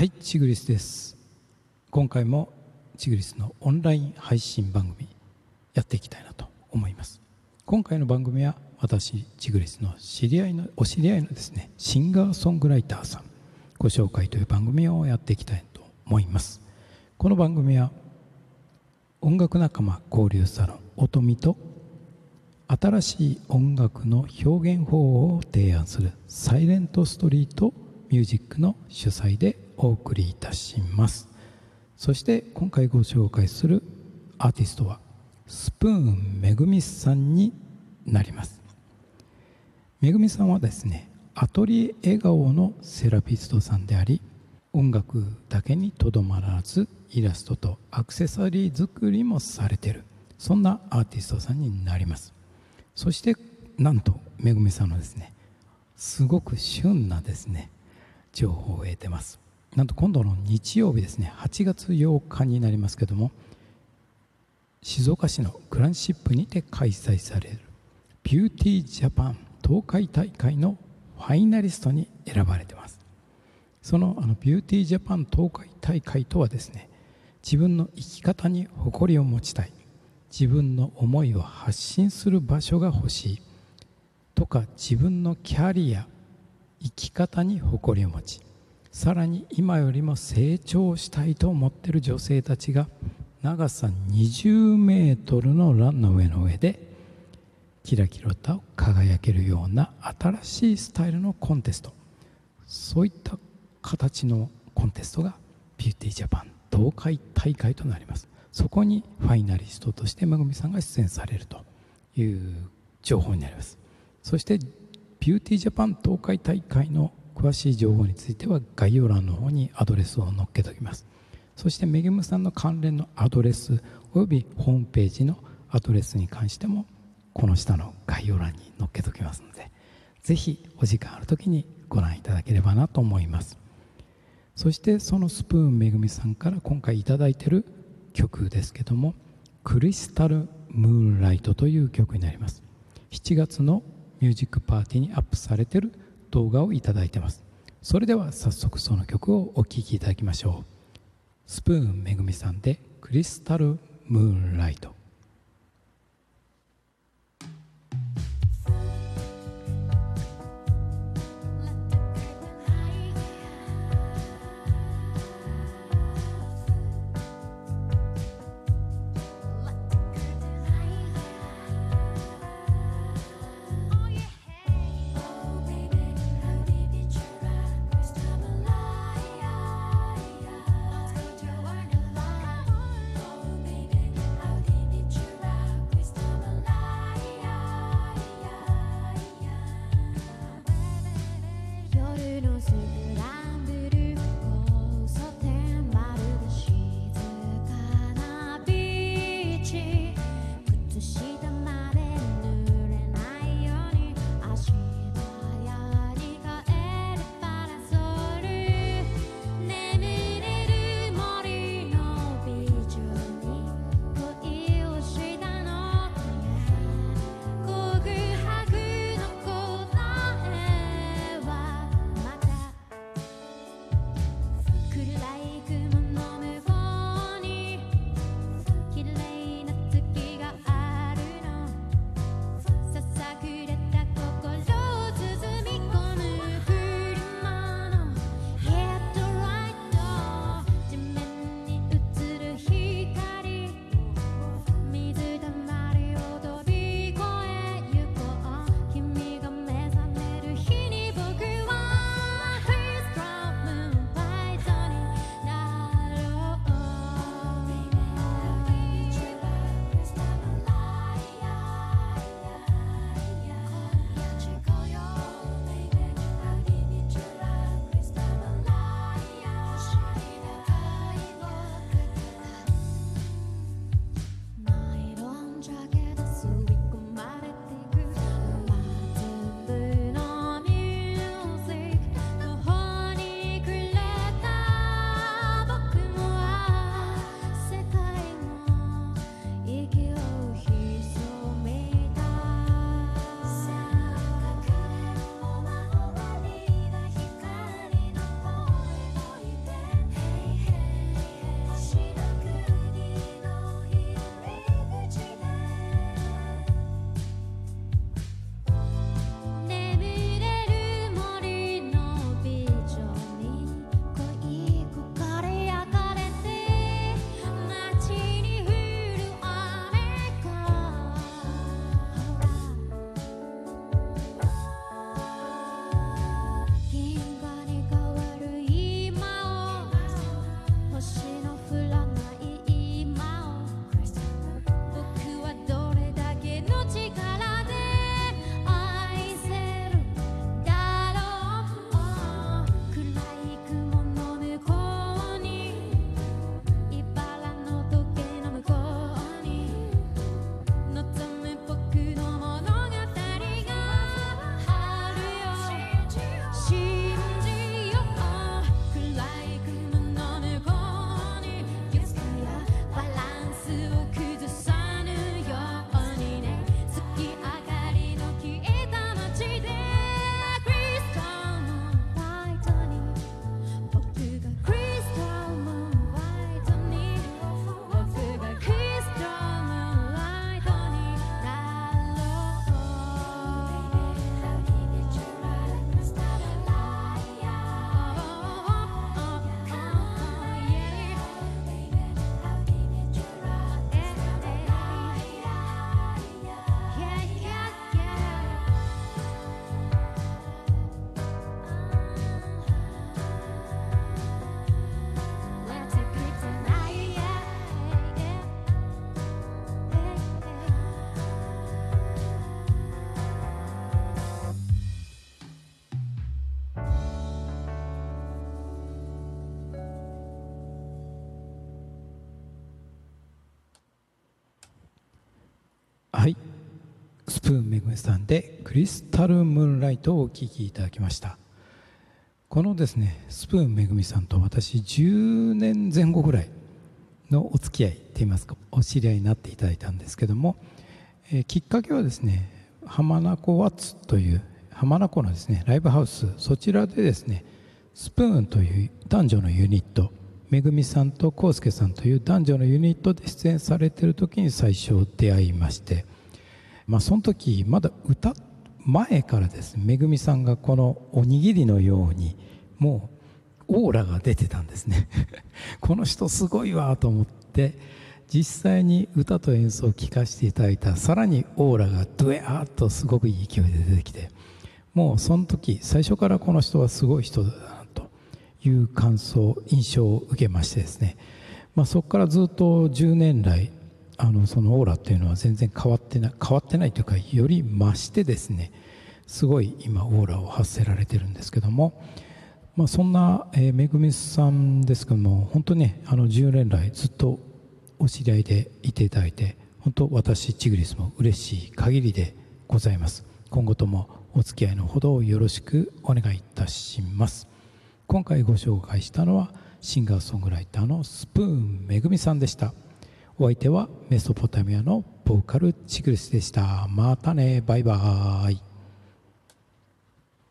はいチグリスです。今回もチグリスのオンライン配信番組やっていきたいなと思います。今回の番組は私チグリスの知り合いのお知り合いのですねシンガーソングライターさんご紹介という番組をやっていきたいと思います。この番組は音楽仲間交流サロン音見と新しい音楽の表現方法を提案するサイレントストリートミュージックの主催でお送りいたします。そして今回ご紹介するアーティストはスプーンめぐみさんになります。めぐみさんはですねアトリエ笑顔のセラピストさんであり音楽だけにとどまらずイラストとアクセサリー作りもされてるそんなアーティストさんになります。そしてなんとめぐみさんのですねすごく旬なですね情報を得てます。なんと今度の日曜日ですね8月8日になりますけども静岡市のグランシップにて開催されるビューティージャパン東海大会のファイナリストに選ばれてます。そのあのビューティージャパン東海大会とはですね自分の生き方に誇りを持ちたい自分の思いを発信する場所が欲しいとか自分のキャリア生き方に誇りを持ちさらに今よりも成長したいと思っている女性たちが長さ20メートルのランの上の上でキラキラと輝けるような新しいスタイルのコンテストそういった形のコンテストがビューティージャパン東海大会となります。そこにファイナリストとしてめぐみさんが出演されるという情報になります。そしてビューティージャパン東海大会の詳しい情報については概要欄の方にアドレスを載っけておきます。そしてめぐみさんの関連のアドレスおよびホームページのアドレスに関してもこの下の概要欄に載っけておきますのでぜひお時間ある時にご覧いただければなと思います。そしてそのスプーンめぐみさんから今回頂いてる曲ですけども「クリスタル・ムーンライト」という曲になります。7月のミュージックパーティーにアップされている動画をいただいてます。それでは早速その曲をお聴きいただきましょう。スプーンめぐみさんで「クリスタル・ムーンライト」スプーンめぐみさんでクリスタルムーンライトをお聴きいただきました。このですねスプーンめぐみさんと私10年前後ぐらいのお付き合いといいますかお知り合いになっていただいたんですけども、えー、きっかけはですね浜名湖ワッツという浜名湖のですねライブハウスそちらでですねスプーンという男女のユニットめぐみさんと康介さんという男女のユニットで出演されてる時に最初出会いましてまあその時まだ歌前からです。ねめぐみさんがこのおにぎりのようにもうオーラが出てたんですね。この人すごいわと思って実際に歌と演奏を聴かせていただいたさらにオーラがドゥエアーとすごくいい勢いで出てきてもうその時最初からこの人はすごい人だなという感想印象を受けましてですね、まあ、そこからずっと10年来あのそのオーラっていうのは全然変わってない変わってないというかより増してですねすごい今オーラを発せられてるんですけども、まあ、そんな、えー、めぐみさんですけども本当にねあの10年来ずっとお知り合いでいていただいて本当私チグリスも嬉しい限りでございます。今後ともお付き合いのほどよろしくお願いいたします。今回ご紹介したのはシンガーソングライターのスプーンめぐみさんでした。お相手はメソポタミアのボーカルチグルスでした。またね。バイバーイ。